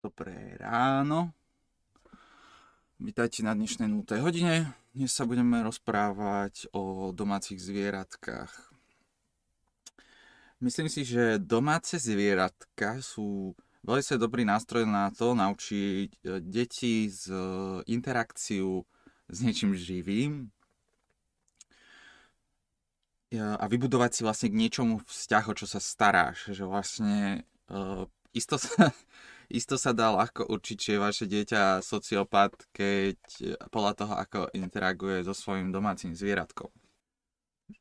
Dobré ráno. Vítajte na dnešnej 0. hodine. Dnes sa budeme rozprávať o domácich zvieratkách. Myslím si, že domáce zvieratka sú veľmi dobrý nástroj na to naučiť e, deti z e, interakciu s niečím živým a vybudovať si vlastne k niečomu vzťah, o čo sa staráš. Že vlastne uh, isto sa, isto sa dá ľahko určiť, či je vaše dieťa sociopat, keď podľa toho, ako interaguje so svojím domácim zvieratkom.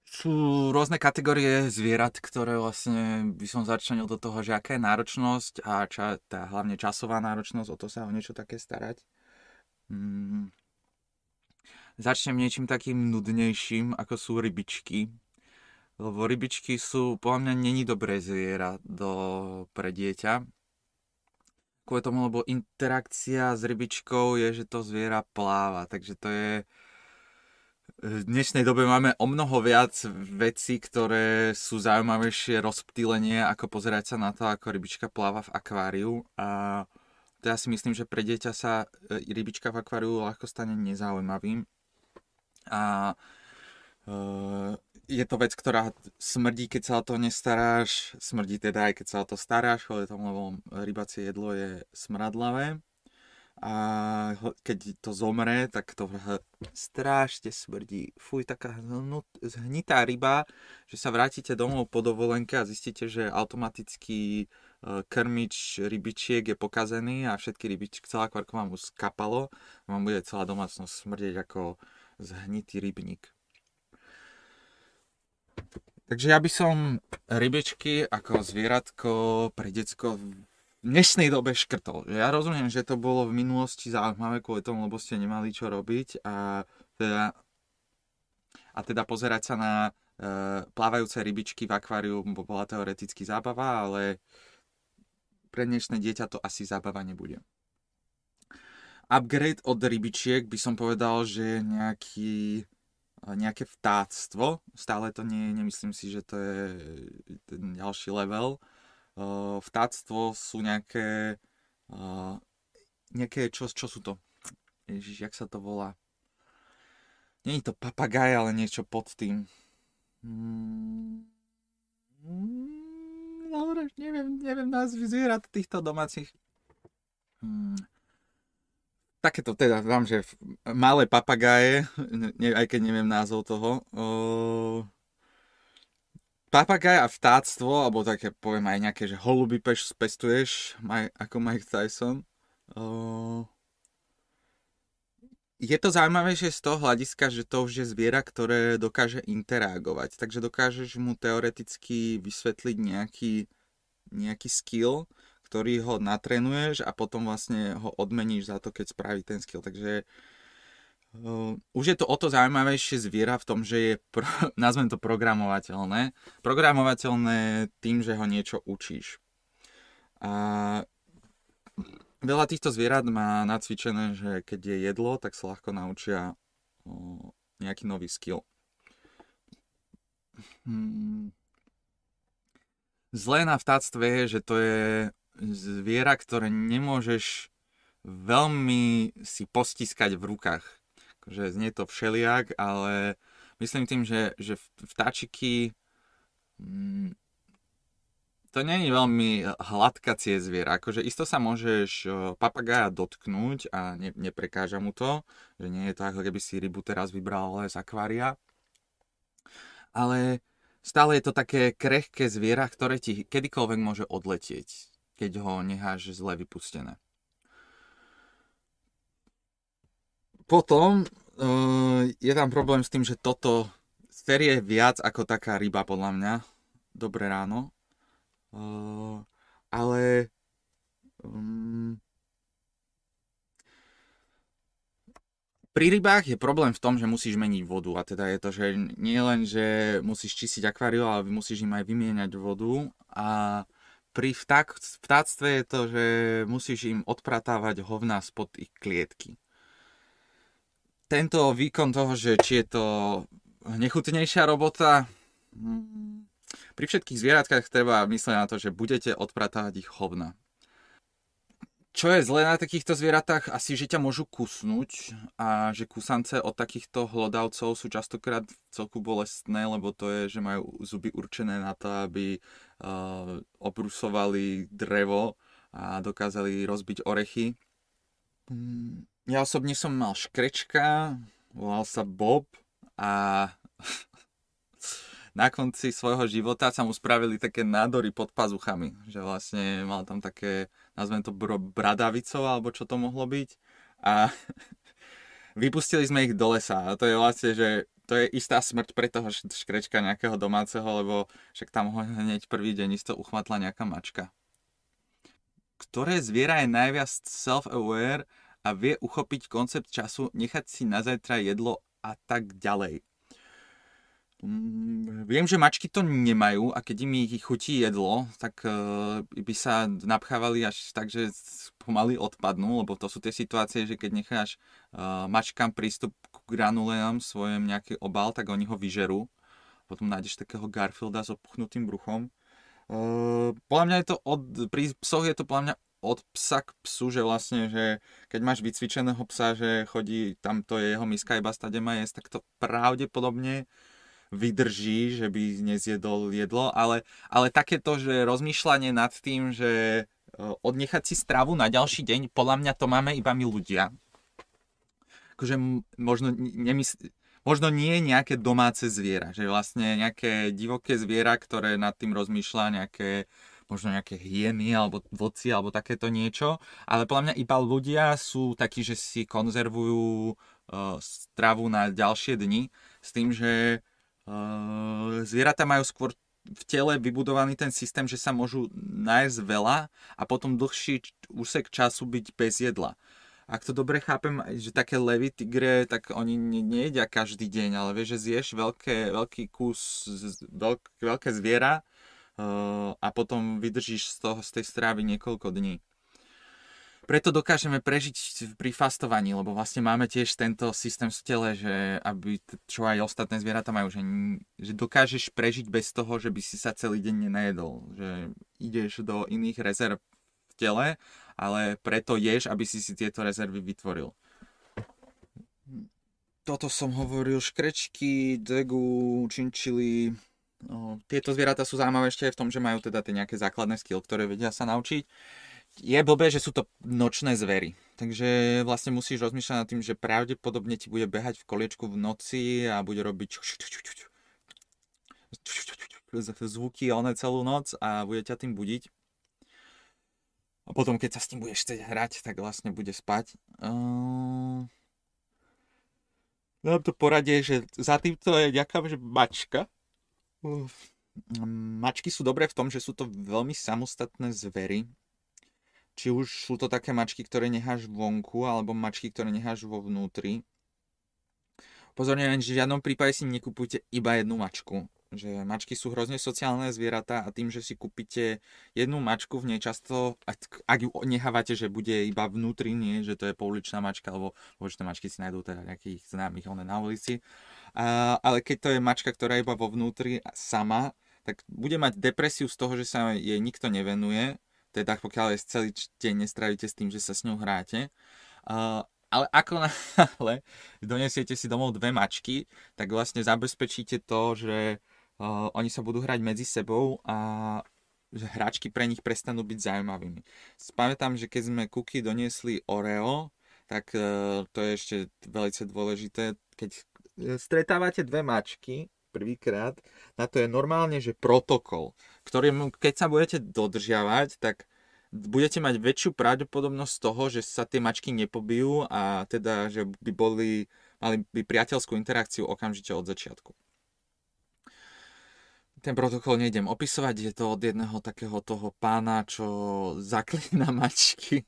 Sú rôzne kategórie zvierat, ktoré vlastne by som začlenil do toho, že aká je náročnosť a ča, tá hlavne časová náročnosť, o to sa o niečo také starať. Hmm. Začnem niečím takým nudnejším, ako sú rybičky. Lebo rybičky sú, podľa mňa, není dobré zviera do, pre dieťa kvôli tomu, lebo interakcia s rybičkou je, že to zviera pláva, takže to je... V dnešnej dobe máme o mnoho viac vecí, ktoré sú zaujímavejšie rozptýlenie, ako pozerať sa na to, ako rybička pláva v akváriu. A to ja si myslím, že pre dieťa sa e, rybička v akváriu ľahko stane nezaujímavým. A e, je to vec, ktorá smrdí, keď sa o to nestaráš. Smrdí teda aj keď sa o to staráš, kvôli tomu, lebo rybacie jedlo je smradlavé. A keď to zomre, tak to strašne smrdí. Fuj, taká zhnitá ryba, že sa vrátite domov po dovolenke a zistíte, že automaticky e, krmič rybičiek je pokazený a všetky rybičky, celá kvarka vám už skapalo vám bude celá domácnosť smrdieť ako zhnitý rybník. Takže ja by som rybičky ako zvieratko pre decko v dnešnej dobe škrtol. Ja rozumiem, že to bolo v minulosti zaujímavé kvôli tomu, lebo ste nemali čo robiť a teda, a teda pozerať sa na e, plávajúce rybičky v akváriu bola teoreticky zábava, ale pre dnešné dieťa to asi zábava nebude. Upgrade od rybičiek by som povedal, že nejaký nejaké vtáctvo, stále to nie, nemyslím si, že to je ten ďalší level. Vtáctvo sú nejaké, nejaké čo, čo sú to? Ježiš, jak sa to volá? Není to papagaj, ale niečo pod tým. Hmm. Dobre, neviem, neviem názvy zvierat týchto domácich. Takéto teda vám, že malé papagáje, ne, aj keď neviem názov toho, o, papagaj a vtáctvo, alebo také poviem aj nejaké, že holuby peš spestuješ, maj, ako Mike Tyson. O, je to zaujímavejšie z toho hľadiska, že to už je zviera, ktoré dokáže interagovať. Takže dokážeš mu teoreticky vysvetliť nejaký, nejaký skill, ktorý ho natrenuješ a potom vlastne ho odmeníš za to, keď spraví ten skill. Takže uh, už je to o to zaujímavejšie zviera v tom, že je, pro, nazvem to programovateľné. Programovateľné tým, že ho niečo učíš. A veľa týchto zvierat má nacvičené, že keď je jedlo, tak sa ľahko naučia uh, nejaký nový skill. Hmm. Zlé na vtáctve je, že to je zviera, ktoré nemôžeš veľmi si postiskať v rukách. Akože znie to všeliak, ale myslím tým, že, že vtáčiky mm, to nie je veľmi hladkacie zviera. Akože isto sa môžeš papagája dotknúť a ne, neprekáža mu to, že nie je to ako keby si rybu teraz vybral z akvária. Ale stále je to také krehké zviera, ktoré ti kedykoľvek môže odletieť keď ho necháš zle vypustené. Potom uh, je tam problém s tým, že toto série viac ako taká ryba podľa mňa. Dobré ráno. Uh, ale um, pri rybách je problém v tom, že musíš meniť vodu a teda je to, že nie len, že musíš čistiť akváriu, ale musíš im aj vymieňať vodu a pri vták, vtáctve je to, že musíš im odpratávať hovná spod ich klietky. Tento výkon toho, že či je to nechutnejšia robota, mm, pri všetkých zvieratkách treba myslieť na to, že budete odpratávať ich hovna. čo je zlé na takýchto zvieratách? Asi, že ťa môžu kusnúť a že kusance od takýchto hlodavcov sú častokrát celku bolestné, lebo to je, že majú zuby určené na to, aby obrusovali drevo a dokázali rozbiť orechy. Mm, ja osobne som mal škrečka, volal sa Bob a na konci svojho života sa mu spravili také nádory pod pazuchami, že vlastne mal tam také, nazvem to bradavicov, alebo čo to mohlo byť. A vypustili sme ich do lesa a to je vlastne, že to je istá smrť pre toho škrečka nejakého domáceho, lebo však tam ho hneď prvý deň isto uchmatla nejaká mačka. Ktoré zviera je najviac self-aware a vie uchopiť koncept času, nechať si na zajtra jedlo a tak ďalej. Mm, viem, že mačky to nemajú a keď im ich chutí jedlo, tak uh, by sa napchávali až tak, že pomaly odpadnú, lebo to sú tie situácie, že keď necháš mačkám prístup k granuleám svojom nejaký obal, tak oni ho vyžerú. Potom nájdeš takého Garfielda s opuchnutým bruchom. Uh, podľa mňa je to od, pri psoch je to podľa mňa od psa k psu, že vlastne, že keď máš vycvičeného psa, že chodí, tam to je jeho miska iba stade má jesť, tak to pravdepodobne vydrží, že by nezjedol jedlo, ale, ale takéto, že rozmýšľanie nad tým, že e, odnechať si stravu na ďalší deň, podľa mňa to máme iba my ľudia. Akože možno, nemysl- možno nie nejaké domáce zviera, že vlastne nejaké divoké zviera, ktoré nad tým rozmýšľa, nejaké možno nejaké hyeny alebo vlci alebo takéto niečo, ale podľa mňa iba ľudia sú takí, že si konzervujú uh, stravu na ďalšie dni s tým, že Uh, zvieratá majú skôr v tele vybudovaný ten systém, že sa môžu nájsť veľa a potom dlhší úsek času byť bez jedla. Ak to dobre chápem, že také levy, tigre, tak oni nejedia každý deň, ale vieš, že zješ veľké, veľký kus, veľk, veľké zviera uh, a potom vydržíš z toho, z tej strávy niekoľko dní preto dokážeme prežiť pri fastovaní, lebo vlastne máme tiež tento systém v tele, že aby, čo aj ostatné zvieratá majú, že, že dokážeš prežiť bez toho, že by si sa celý deň nenajedol. Že ideš do iných rezerv v tele, ale preto ješ, aby si si tieto rezervy vytvoril. Toto som hovoril, škrečky, degu, činčili, no, tieto zvieratá sú zaujímavé ešte aj v tom, že majú teda tie nejaké základné skill, ktoré vedia sa naučiť je blbé, že sú to nočné zvery. Takže vlastne musíš rozmýšľať nad tým, že pravdepodobne ti bude behať v koliečku v noci a bude robiť zvuky one celú noc a bude ťa tým budiť. A potom, keď sa s tým budeš chcieť hrať, tak vlastne bude spať. Uh... Dám to poradie, že za týmto je nejaká že mačka. Uh. Mačky sú dobré v tom, že sú to veľmi samostatné zvery či už sú to také mačky, ktoré necháš vonku, alebo mačky, ktoré necháš vo vnútri. Pozorne, že v žiadnom prípade si nekupujte iba jednu mačku. Že mačky sú hrozne sociálne zvieratá a tým, že si kúpite jednu mačku, v nej často, ak ju nechávate, že bude iba vnútri, nie, že to je pouličná mačka, alebo možno mačky si nájdú teda nejakých známych one na ulici. A, ale keď to je mačka, ktorá je iba vo vnútri sama, tak bude mať depresiu z toho, že sa jej nikto nevenuje teda pokiaľ je celý deň nestravíte s tým, že sa s ňou hráte. Uh, ale ako náhle donesiete si domov dve mačky, tak vlastne zabezpečíte to, že uh, oni sa budú hrať medzi sebou a že hráčky pre nich prestanú byť zaujímavými. Spamätám, že keď sme Kuky doniesli Oreo, tak uh, to je ešte veľmi dôležité, keď stretávate dve mačky prvýkrát, na to je normálne, že protokol, ktorý keď sa budete dodržiavať, tak budete mať väčšiu pravdepodobnosť toho, že sa tie mačky nepobijú a teda, že by boli, mali by priateľskú interakciu okamžite od začiatku. Ten protokol nejdem opisovať, je to od jedného takého toho pána, čo zaklína mačky.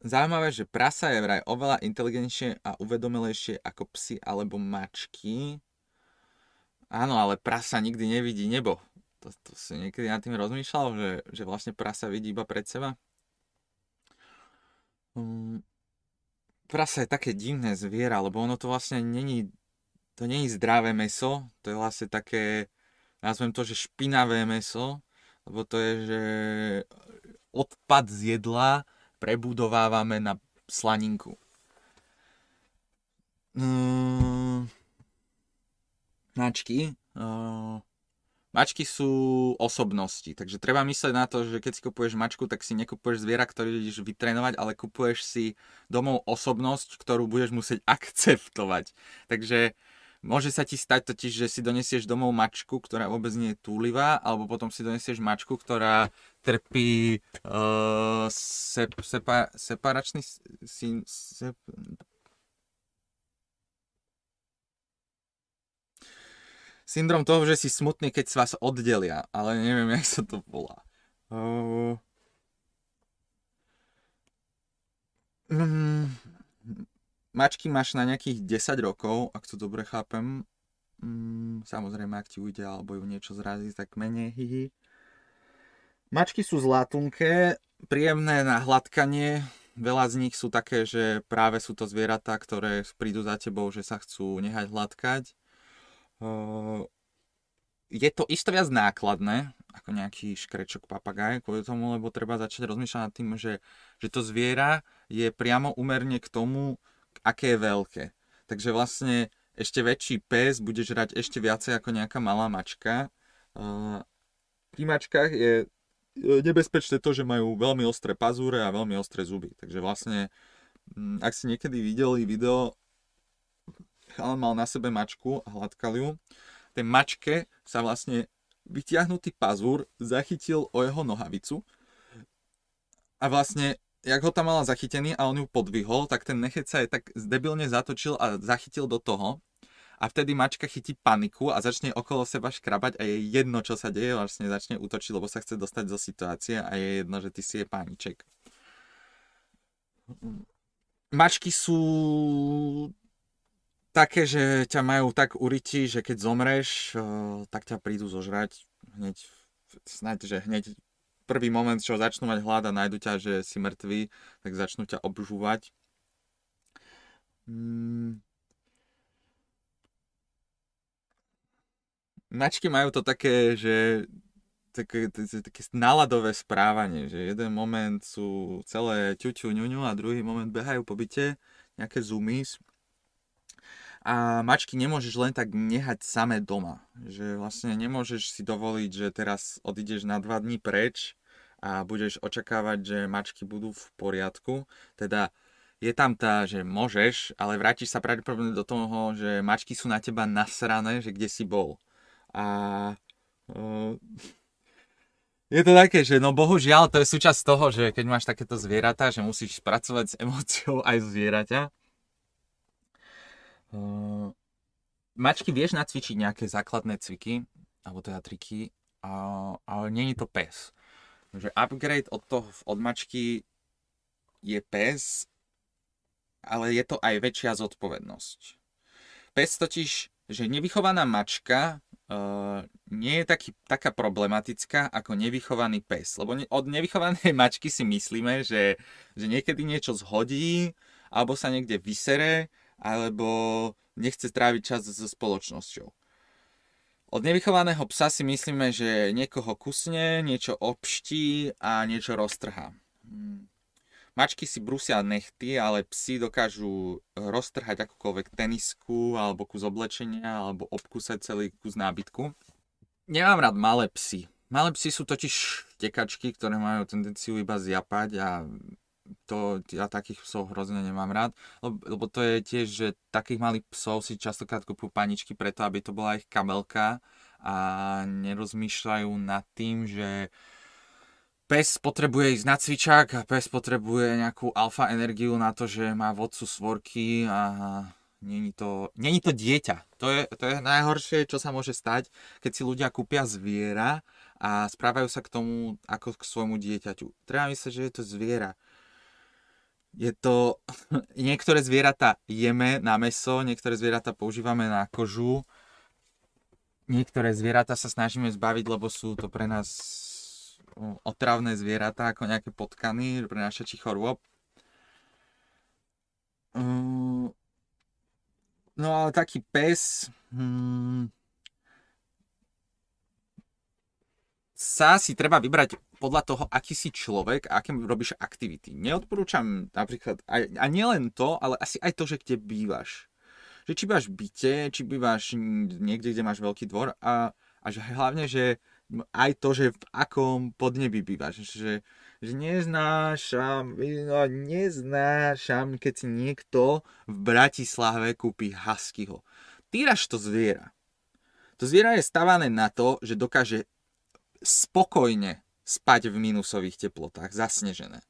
Zaujímavé, že prasa je vraj oveľa inteligentnejšie a uvedomelejšie ako psy alebo mačky. Áno, ale prasa nikdy nevidí nebo. To, to si niekedy nad tým rozmýšľal, že, že vlastne prasa vidí iba pred seba? Um, prasa je také divné zviera, lebo ono to vlastne není, to není zdravé meso, to je vlastne také, nazvem to, že špinavé meso, lebo to je, že odpad z jedla prebudovávame na slaninku. Mm, mačky. Uh, mačky sú osobnosti, takže treba mysleť na to, že keď si kupuješ mačku, tak si nekupuješ zviera, ktorý ideš vytrénovať, ale kupuješ si domov osobnosť, ktorú budeš musieť akceptovať. Takže Môže sa ti stať totiž, že si donesieš domov mačku, ktorá vôbec nie je túlivá, alebo potom si donesieš mačku, ktorá trpí uh, sep, sepa, separačný syn, sep, syndrom toho, že si smutný, keď sa vás oddelia, ale neviem, jak sa to volá. Uh... mačky máš na nejakých 10 rokov, ak to dobre chápem. Mm, samozrejme, ak ti ujde alebo ju niečo zrazí, tak menej hihi. Mačky sú zlatunké, príjemné na hladkanie. Veľa z nich sú také, že práve sú to zvieratá, ktoré prídu za tebou, že sa chcú nehať hladkať. Je to isto viac nákladné, ako nejaký škrečok papagaj, kvôli tomu, lebo treba začať rozmýšľať nad tým, že, že to zviera je priamo umerne k tomu, aké je veľké. Takže vlastne ešte väčší pes bude žrať ešte viacej ako nejaká malá mačka. Pri mačkách je nebezpečné to, že majú veľmi ostré pazúre a veľmi ostré zuby. Takže vlastne, mm, ak si niekedy videli video, chalan mal na sebe mačku a hladkal ju, tej mačke sa vlastne vytiahnutý pazúr zachytil o jeho nohavicu a vlastne jak ho tam mala zachytený a on ju podvihol, tak ten nechec sa je tak debilne zatočil a zachytil do toho. A vtedy mačka chytí paniku a začne okolo seba škrabať a je jedno, čo sa deje, vlastne začne útočiť, lebo sa chce dostať zo situácie a je jedno, že ty si je pániček. Mačky sú také, že ťa majú tak uriti, že keď zomreš, eh, tak ťa prídu zožrať hneď, snáď, že hneď prvý moment, čo začnú mať hlad a nájdu ťa, že si mŕtvý, tak začnú ťa obžúvať. Hmm. Mačky majú to také, že také, také náladové správanie, že jeden moment sú celé ťuťu, ňuňu a druhý moment behajú po byte, nejaké zoomies. A mačky nemôžeš len tak nehať samé doma. Že vlastne nemôžeš si dovoliť, že teraz odídeš na dva dní preč a budeš očakávať, že mačky budú v poriadku. Teda je tam tá, že môžeš, ale vrátiš sa pravdepodobne do toho, že mačky sú na teba nasrané, že kde si bol. A uh, je to také, že no bohužiaľ to je súčasť toho, že keď máš takéto zvieratá, že musíš pracovať s emóciou aj zvieraťa. Uh, mačky vieš nacvičiť nejaké základné cviky, alebo teda triky, ale není to pes že upgrade od toho od mačky je pes, ale je to aj väčšia zodpovednosť. Pes totiž, že nevychovaná mačka uh, nie je taký, taká problematická ako nevychovaný pes. Lebo ne, od nevychovanej mačky si myslíme, že, že niekedy niečo zhodí, alebo sa niekde vysere, alebo nechce tráviť čas so spoločnosťou. Od nevychovaného psa si myslíme, že niekoho kusne, niečo obští a niečo roztrhá. Hmm. Mačky si brusia nechty, ale psi dokážu roztrhať akúkoľvek tenisku, alebo kus oblečenia, alebo obkúsať celý kus nábytku. Nemám rád malé psy. Malé psy sú totiž tekačky, ktoré majú tendenciu iba zjapať a to ja takých psov hrozne nemám rád, lebo, lebo to je tiež, že takých malých psov si častokrát kupujú paničky preto, aby to bola ich kabelka a nerozmýšľajú nad tým, že pes potrebuje ísť na cvičák a pes potrebuje nejakú alfa energiu na to, že má vodcu svorky a není to, není to dieťa. To je, to je najhoršie, čo sa môže stať, keď si ľudia kúpia zviera a správajú sa k tomu ako k svojmu dieťaťu. Treba myslieť, že je to zviera je to, niektoré zvieratá jeme na meso, niektoré zvieratá používame na kožu, niektoré zvieratá sa snažíme zbaviť, lebo sú to pre nás otravné zvieratá, ako nejaké potkany, prenášači chorôb. Mm, no ale taký pes, hmm, sa si treba vybrať podľa toho, aký si človek a aké robíš aktivity. Neodporúčam napríklad, aj, a nielen to, ale asi aj to, že kde bývaš. Že či bývaš v byte, či bývaš niekde, kde máš veľký dvor a, a že hlavne, že aj to, že v akom podnebí bývaš. Že, že neznášam, no, neznášam, keď si niekto v Bratislave kúpi huskyho. Týraš to zviera. To zviera je stavané na to, že dokáže spokojne spať v minusových teplotách, zasnežené.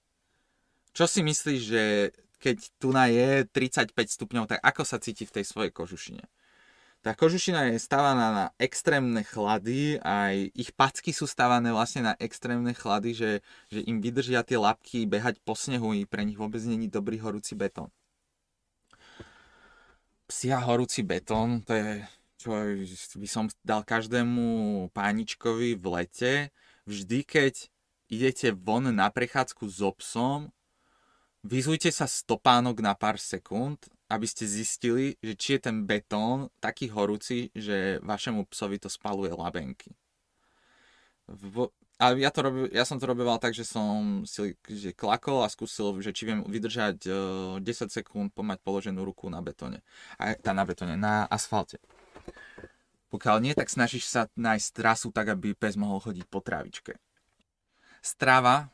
Čo si myslíš, že keď tu na je 35 stupňov, tak ako sa cíti v tej svojej kožušine? Tá kožušina je stávaná na extrémne chlady, aj ich packy sú stávané vlastne na extrémne chlady, že, že im vydržia tie labky behať po snehu i pre nich vôbec není dobrý horúci betón. Psia horúci betón, to je čo by som dal každému páničkovi v lete, vždy keď idete von na prechádzku so psom, vyzujte sa stopánok na pár sekúnd, aby ste zistili, že či je ten betón taký horúci, že vašemu psovi to spaluje labenky. a ja, to robil, ja som to robil tak, že som si že klakol a skúsil, že či viem vydržať 10 sekúnd pomať položenú ruku na betóne. A, tá na betóne, na asfalte. Pokiaľ nie, tak snažíš sa nájsť trasu tak, aby pes mohol chodiť po trávičke. Strava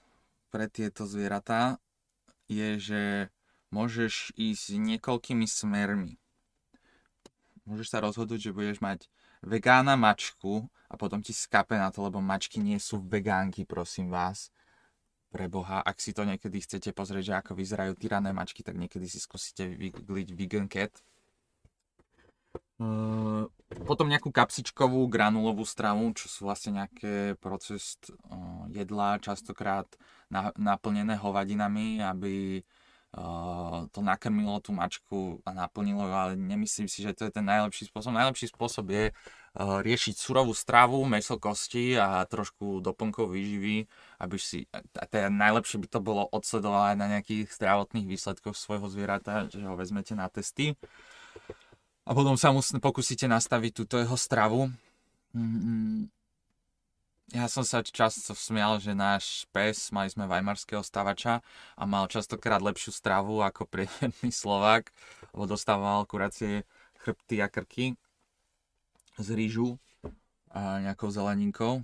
pre tieto zvieratá je, že môžeš ísť niekoľkými smermi. Môžeš sa rozhodnúť, že budeš mať vegána mačku a potom ti skape na to, lebo mačky nie sú vegánky, prosím vás. Pre Boha, ak si to niekedy chcete pozrieť, že ako vyzerajú tyrané mačky, tak niekedy si skúsite vygoogliť vegan cat Uh, potom nejakú kapsičkovú granulovú stravu, čo sú vlastne nejaké proces uh, jedla, častokrát na, naplnené hovadinami, aby uh, to nakrmilo tú mačku a naplnilo, ale nemyslím si, že to je ten najlepší spôsob. Najlepší spôsob je uh, riešiť surovú stravu, meso, kosti a trošku doplnkov výživy, aby si, a teda najlepšie by to bolo odsledovať na nejakých zdravotných výsledkoch svojho zvieratá, že ho vezmete na testy a potom sa mu pokúsite nastaviť túto jeho stravu. Ja som sa často smial, že náš pes, mali sme vajmarského stavača a mal častokrát lepšiu stravu ako priemerný Slovák, lebo dostával kuracie chrbty a krky z rýžu a nejakou zeleninkou.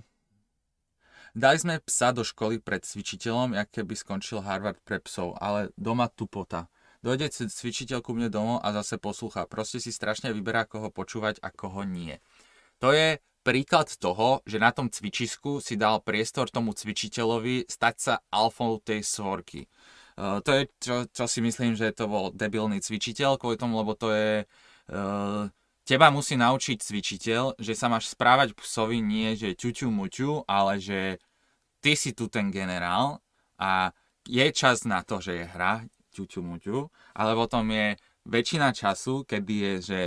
Dali sme psa do školy pred cvičiteľom, jak keby skončil Harvard pre psov, ale doma tupota. Dojde cvičiteľ ku mne domov a zase poslúcha. Proste si strašne vyberá, koho počúvať a koho nie. To je príklad toho, že na tom cvičisku si dal priestor tomu cvičiteľovi stať sa alfou tej svorky. Uh, to je, čo, čo si myslím, že to bol debilný cvičiteľ, kvôli tomu, lebo to je... Uh, teba musí naučiť cvičiteľ, že sa máš správať psovi nie, že ťuťu muťu, ale že ty si tu ten generál a je čas na to, že je hra, ťuťu muťu, ale potom je väčšina času, kedy je, že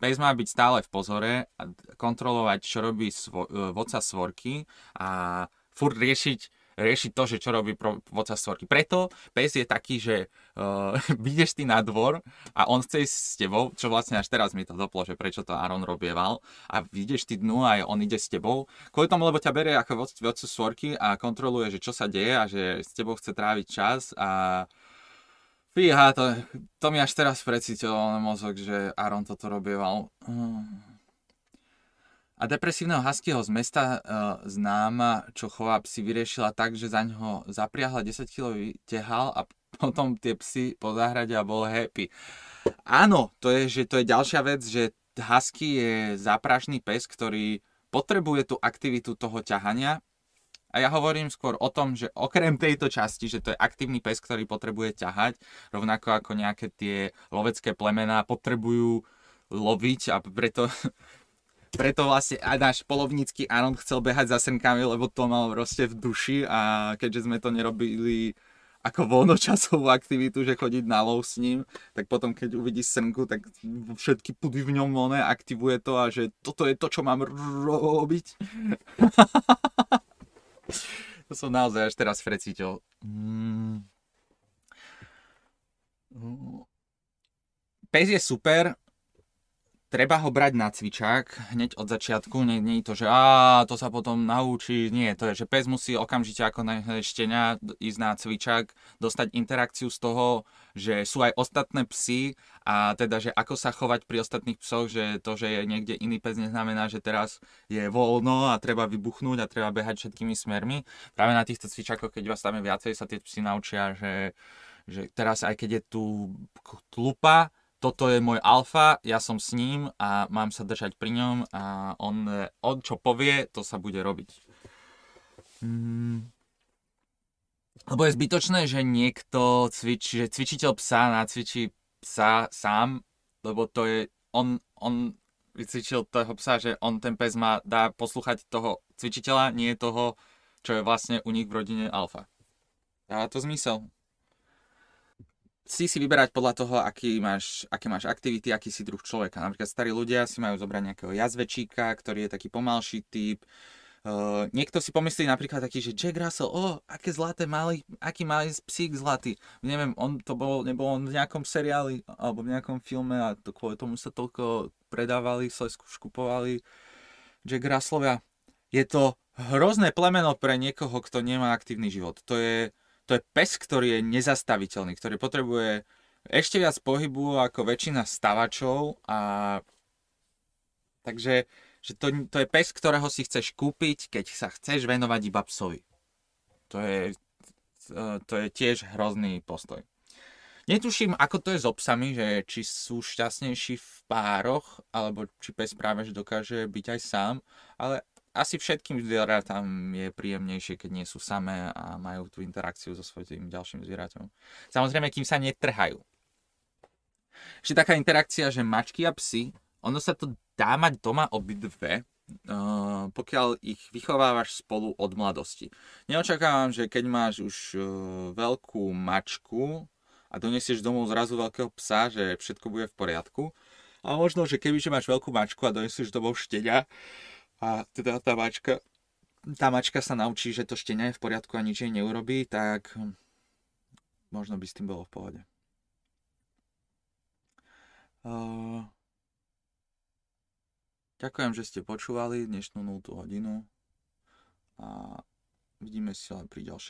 pes má byť stále v pozore a kontrolovať, čo robí svo, e, vodca svorky a furt riešiť riešiť to, že čo robí pro, vodca svorky. Preto pes je taký, že uh, vidíš ty na dvor a on chce ísť s tebou, čo vlastne až teraz mi to doplo, že prečo to Aaron robieval a vidíš ty dnu a on ide s tebou. Kvôli tomu, lebo ťa berie ako vodcu svorky a kontroluje, že čo sa deje a že s tebou chce tráviť čas a Fíha, to, to mi až teraz precítilo na mozog, že Aaron toto robieval. A depresívneho huskyho z mesta uh, známa, čo chová psy, vyriešila tak, že za ňoho zapriahla 10 kg tehal a potom tie psy po záhrade a bol happy. Áno, to je, že to je ďalšia vec, že husky je záprašný pes, ktorý potrebuje tú aktivitu toho ťahania a ja hovorím skôr o tom, že okrem tejto časti, že to je aktívny pes, ktorý potrebuje ťahať, rovnako ako nejaké tie lovecké plemená potrebujú loviť a preto, preto vlastne aj náš polovnícky Aron chcel behať za srnkami, lebo to mal proste v duši a keďže sme to nerobili ako voľnočasovú aktivitu, že chodiť na lov s ním, tak potom keď uvidí srnku, tak všetky pudy v ňom one aktivuje to a že toto je to, čo mám robiť. to som naozaj až teraz frecítil. Mm. Pes je super, treba ho brať na cvičák hneď od začiatku, nie, nie je to, že a to sa potom naučí, nie, to je, že pes musí okamžite ako štenia ísť na cvičák, dostať interakciu z toho, že sú aj ostatné psy a teda, že ako sa chovať pri ostatných psoch, že to, že je niekde iný pes neznamená, že teraz je voľno a treba vybuchnúť a treba behať všetkými smermi. Práve na týchto cvičákoch, keď vás tam je viacej, sa tie psy naučia, že, že teraz aj keď je tu tlupa, toto je môj alfa, ja som s ním a mám sa držať pri ňom a on, on čo povie, to sa bude robiť. Hmm. Lebo je zbytočné, že niekto cvičí, že cvičiteľ psa nacvičí psa sám, lebo to je, on, on vycvičil toho psa, že on ten pes má, dá poslúchať toho cvičiteľa, nie toho, čo je vlastne u nich v rodine alfa. Dáva to zmysel si si vyberať podľa toho, aký máš, aké máš aktivity, aký si druh človeka. Napríklad starí ľudia si majú zobrať nejakého jazvečíka, ktorý je taký pomalší typ. Uh, niekto si pomyslí napríklad taký, že Jack Russell, o, oh, aké zlaté mali, aký malý psík zlatý. Neviem, on to bol, nebol on v nejakom seriáli alebo v nejakom filme a to kvôli tomu sa toľko predávali, sa škupovali Jack Russellovia. Je to hrozné plemeno pre niekoho, kto nemá aktívny život. To je, to je pes, ktorý je nezastaviteľný, ktorý potrebuje ešte viac pohybu ako väčšina stavačov a takže že to, to je pes, ktorého si chceš kúpiť, keď sa chceš venovať iba psovi. To je, to je tiež hrozný postoj. Netuším, ako to je s obsami, že či sú šťastnejší v pároch, alebo či pes práve že dokáže byť aj sám, ale asi všetkým zvieratám je príjemnejšie, keď nie sú samé a majú tú interakciu so svojím ďalším zvieraťom. Samozrejme, kým sa netrhajú. Ešte taká interakcia, že mačky a psy, ono sa to dá mať doma obidve, Uh, pokiaľ ich vychovávaš spolu od mladosti. Neočakávam, že keď máš už uh, veľkú mačku a donesieš domov zrazu veľkého psa, že všetko bude v poriadku. A možno, že kebyže máš veľkú mačku a donesieš domov štenia, a teda tá mačka, tá mačka sa naučí, že to štenia je v poriadku a nič jej neurobí, tak možno by s tým bolo v pohode. Uh, ďakujem, že ste počúvali dnešnú 0 hodinu a vidíme sa pri ďalšej